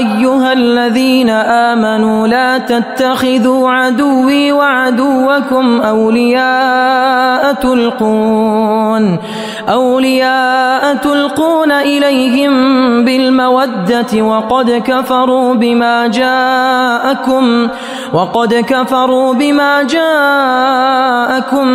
أيها الذين آمنوا لا تتخذوا عدوي وعدوكم أولياء تلقون أولياء تلقون إليهم بالمودة وقد كفروا بما جاءكم وقد كفروا بما جاءكم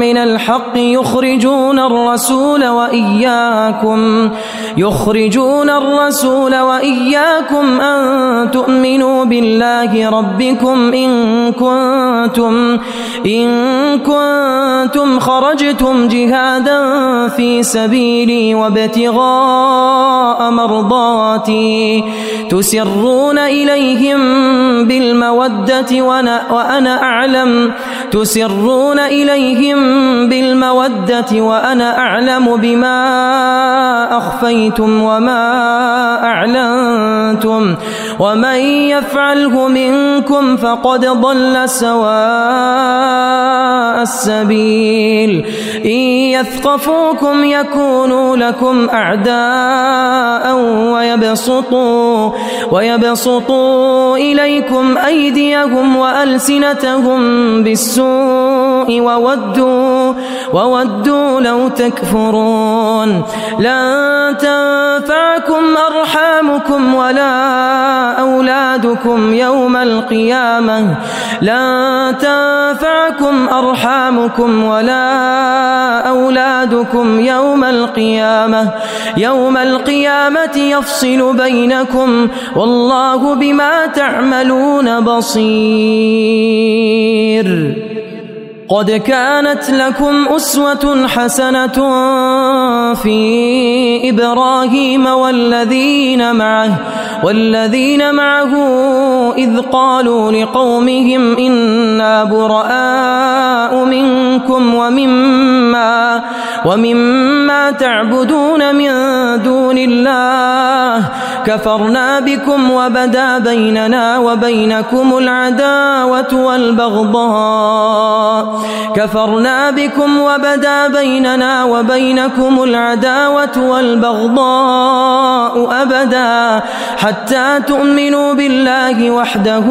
من الحق يخرجون الرسول وإياكم يخرجون الرسول وإياكم أن تؤمنوا بالله ربكم إن كنتم إن كنتم خرجتم جهادا في سبيلي وابتغاء مرضاتي. تسرون إليهم بالمودة وأنا أعلم. تسرون إليهم بالمودة وأنا أعلم بما أخفيتم وما أعلنتم. ومن يفعله منكم فقد ضل سواء السبيل إن يثقفوكم يكونوا لكم أعداء ويبسطوا ويبسطوا إليكم أيديهم وألسنتهم بالسوء وودوا وودوا لو تكفرون لن تنفعكم أرحامكم ولا أولادكم يوم القيامة. لن تنفعكم أرحامكم ولا أولادكم يوم القيامة. يوم القيامة يفصل بينكم والله بما تعملون بصير. قد كانت لكم أسوة حسنة في إبراهيم والذين معه والذين معه إذ قالوا لقومهم إنا براء منكم ومما ومما تعبدون من دون الله كفرنا بكم وبدا بيننا وبينكم العداوة والبغضاء. كفرنا بكم وبدا بيننا وبينكم العداوة والبغضاء أبدا. حتى تؤمنوا بالله وحده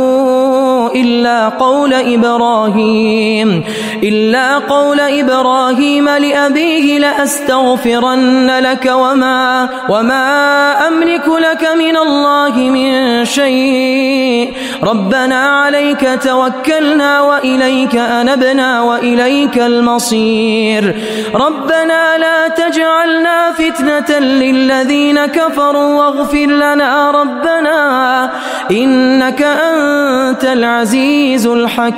إلا قول إبراهيم. إلا قول إبراهيم لأبيه لأستغفرن لك وما وما أملك لك من الله من شيء. ربنا عليك توكلنا وإليك أنبنا وإليك المصير. ربنا لا تجعلنا فتنة للذين كفروا واغفر لنا ربنا إنك أنت العزيز الحكيم.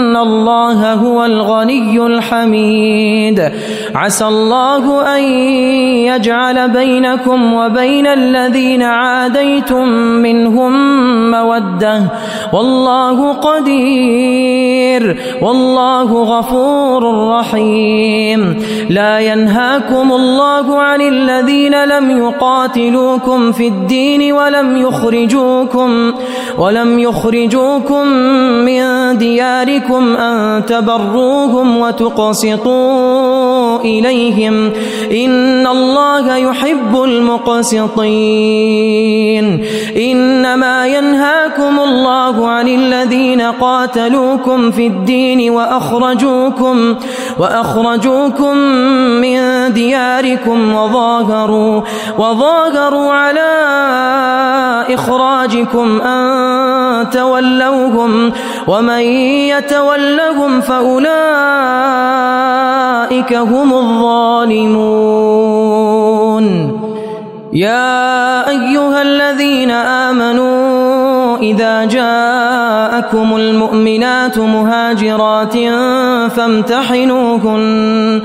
الله هو الغني الحميد. عسى الله أن يجعل بينكم وبين الذين عاديتم منهم مودة. والله قدير. والله غفور رحيم. لا ينهاكم الله عن الذين لم يقاتلوكم في الدين ولم يخرجوكم ولم يخرجوكم من دياركم أن تبروهم وتقسطوا إليهم إن الله يحب المقسطين إنما ينهاكم الله عن الذين قاتلوكم في الدين وأخرجوكم وأخرجوكم من دياركم وظاهروا وظاهروا على إخراجكم أن تولوهم ومن يتولهم فأولئك هم الظالمون يا أيها الذين آمنوا إذا جاءكم المؤمنات مهاجرات فامتحنوهن.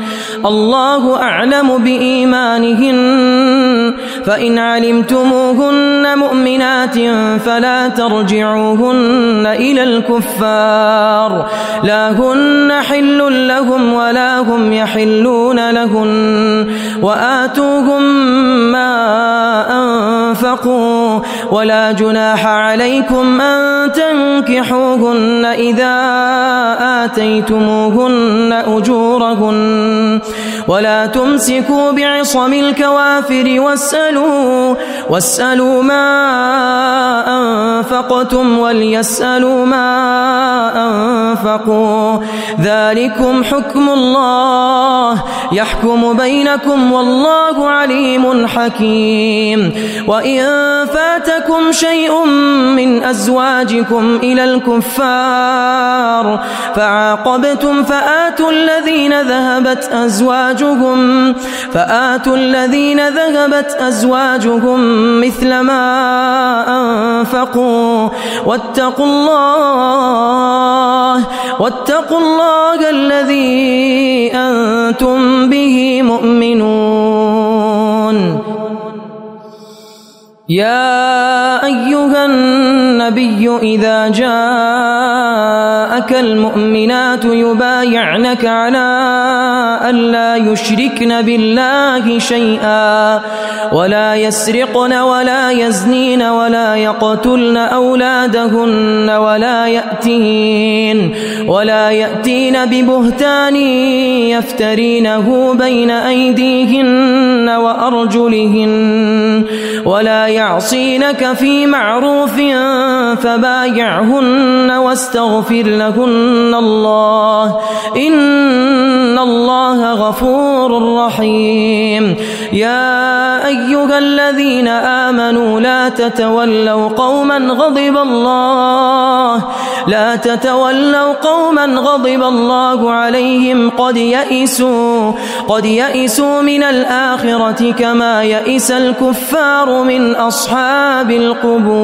الله أعلم بإيمانهن. فإن علمتموهن مؤمنات فلا ترجعوهن إلى الكفار. لا هن حل لهم ولا هم يحلون لهن. وآتوهم ما أنفقوا. ولا جناح عليكم أن تنكحوهن إذا آتيتموهن أجورهن ولا تمسكوا بعصم الكوافر واسألوا واسألوا ما أنفقتم وليسألوا ما أنفقوا. ذلكم حكم الله يحكم بينكم والله عليم حكيم. وإن فاتكم شيء من أزواجكم إلى الكفار فعاقبتم فآتوا الذين ذهبت أزواجهم فآتوا الذين ذهبت أزواجهم مثل ما أنفقوا. واتقوا الله واتقوا الله الذي أنتم به مؤمنون. يا أيها النبي إذا جاءك المؤمنات يبايعنك على ألا يشركن بالله شيئا ولا يسرقن ولا يزنين ولا يقتلن أولادهن ولا يأتين ولا يأتين ببهتان يفترينه بين أيديهن وأرجلهن ولا يعصينك في معروف فبايعهن واستغفر لهن الله إن الله غفور رحيم. يا أيها الذين آمنوا لا تتولوا قوما غضب الله لا تتولوا قوما غضب الله عليهم. قد يئسوا قد يئسوا من الآخرة كما يئس الكفار من أصحاب القبور.